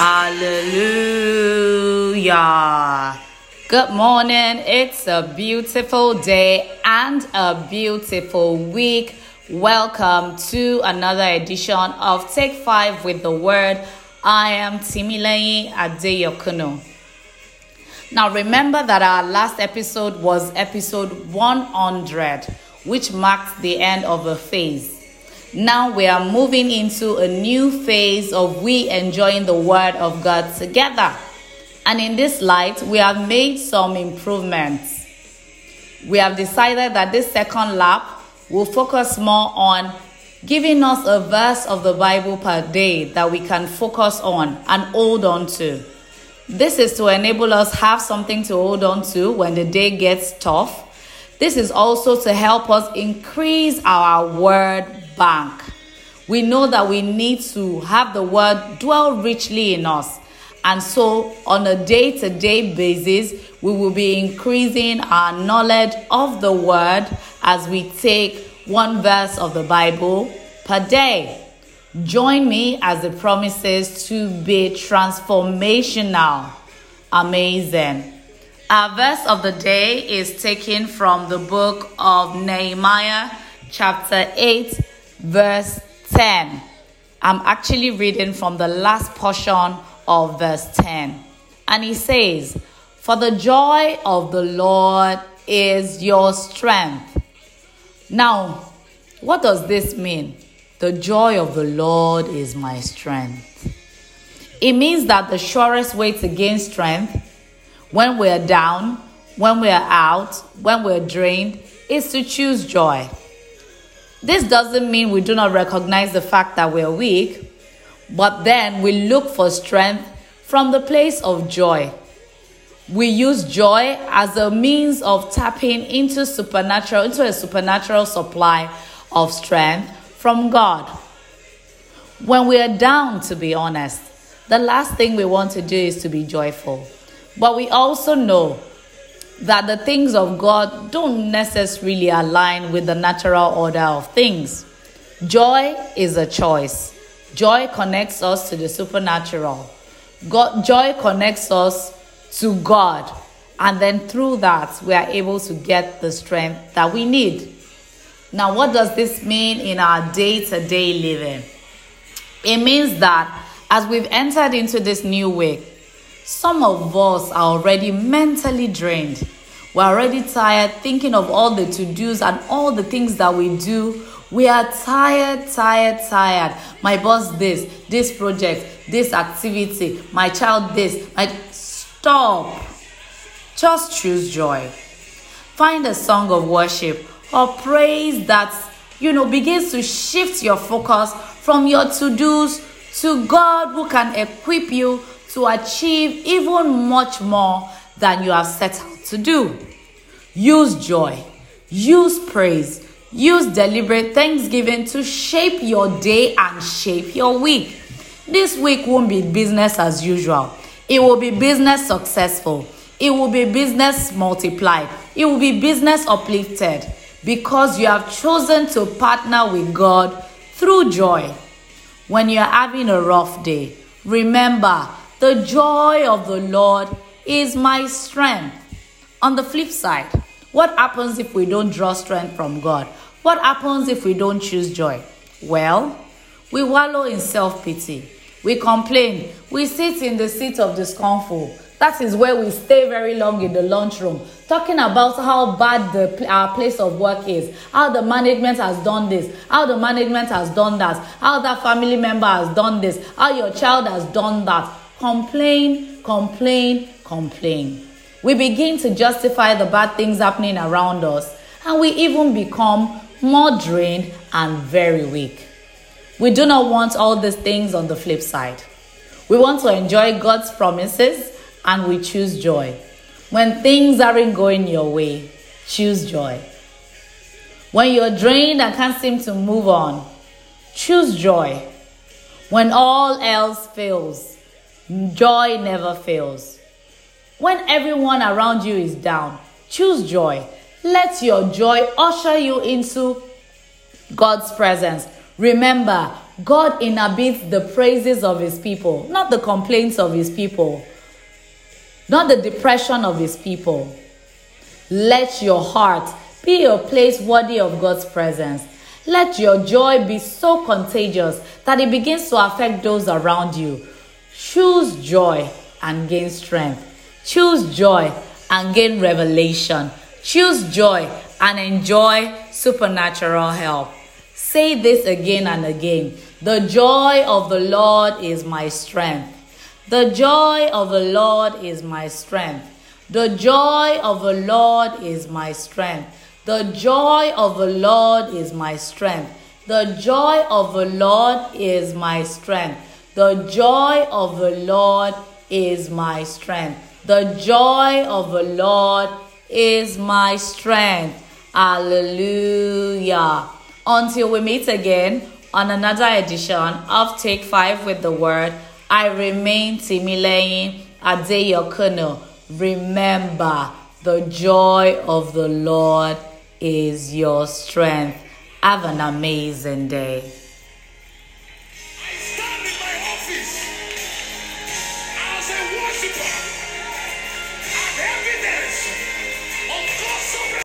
Hallelujah. Good morning. It's a beautiful day and a beautiful week. Welcome to another edition of Take Five with the Word. I am Timileyin Adeyokuno. Now, remember that our last episode was episode 100, which marked the end of a phase. Now we are moving into a new phase of we enjoying the Word of God together. And in this light, we have made some improvements. We have decided that this second lap will focus more on giving us a verse of the Bible per day that we can focus on and hold on to. This is to enable us have something to hold on to when the day gets tough. This is also to help us increase our word bank. We know that we need to have the word dwell richly in us. And so, on a day to day basis, we will be increasing our knowledge of the word as we take one verse of the Bible per day. Join me as it promises to be transformational. Amazing. Our verse of the day is taken from the book of Nehemiah, chapter 8, verse 10. I'm actually reading from the last portion of verse 10. And he says, For the joy of the Lord is your strength. Now, what does this mean? The joy of the Lord is my strength. It means that the surest way to gain strength when we're down, when we're out, when we're drained, is to choose joy. This doesn't mean we do not recognize the fact that we're weak, but then we look for strength from the place of joy. We use joy as a means of tapping into supernatural into a supernatural supply of strength from God. When we are down to be honest, the last thing we want to do is to be joyful. But we also know that the things of God don't necessarily align with the natural order of things. Joy is a choice. Joy connects us to the supernatural. God, joy connects us to God. And then through that, we are able to get the strength that we need. Now, what does this mean in our day to day living? It means that as we've entered into this new week, some of us are already mentally drained. We're already tired thinking of all the to dos and all the things that we do. We are tired, tired, tired. My boss, this, this project, this activity, my child, this. My... Stop. Just choose joy. Find a song of worship or praise that, you know, begins to shift your focus from your to dos to God who can equip you to achieve even much more than you have set out to do. Use joy, use praise, use deliberate thanksgiving to shape your day and shape your week. This week won't be business as usual, it will be business successful, it will be business multiplied, it will be business uplifted because you have chosen to partner with God through joy. When you're having a rough day, remember the joy of the Lord is my strength. On the flip side, what happens if we don't draw strength from God? What happens if we don't choose joy? Well, we wallow in self pity. We complain. We sit in the seat of discomfort. That is where we stay very long in the lunchroom, talking about how bad the, our place of work is, how the management has done this, how the management has done that, how that family member has done this, how your child has done that complain, complain, complain. We begin to justify the bad things happening around us, and we even become more drained and very weak. We do not want all these things on the flip side. We want to enjoy God's promises and we choose joy. When things aren't going your way, choose joy. When you're drained and can't seem to move on, choose joy. When all else fails, Joy never fails. When everyone around you is down, choose joy. Let your joy usher you into God's presence. Remember, God inhabits the praises of his people, not the complaints of his people, not the depression of his people. Let your heart be a place worthy of God's presence. Let your joy be so contagious that it begins to affect those around you. Choose joy and gain strength. Choose joy and gain revelation. Choose joy and enjoy supernatural help. Say this again and again. The joy of the Lord is my strength. The joy of the Lord is my strength. The joy of the Lord is my strength. The joy of the Lord is my strength. The joy of the Lord is my strength. The joy of the Lord is my strength. The joy of the Lord is my strength. Hallelujah. Until we meet again on another edition of Take Five with the Word, I remain Timileyin Adeyokuno. Remember, the joy of the Lord is your strength. Have an amazing day.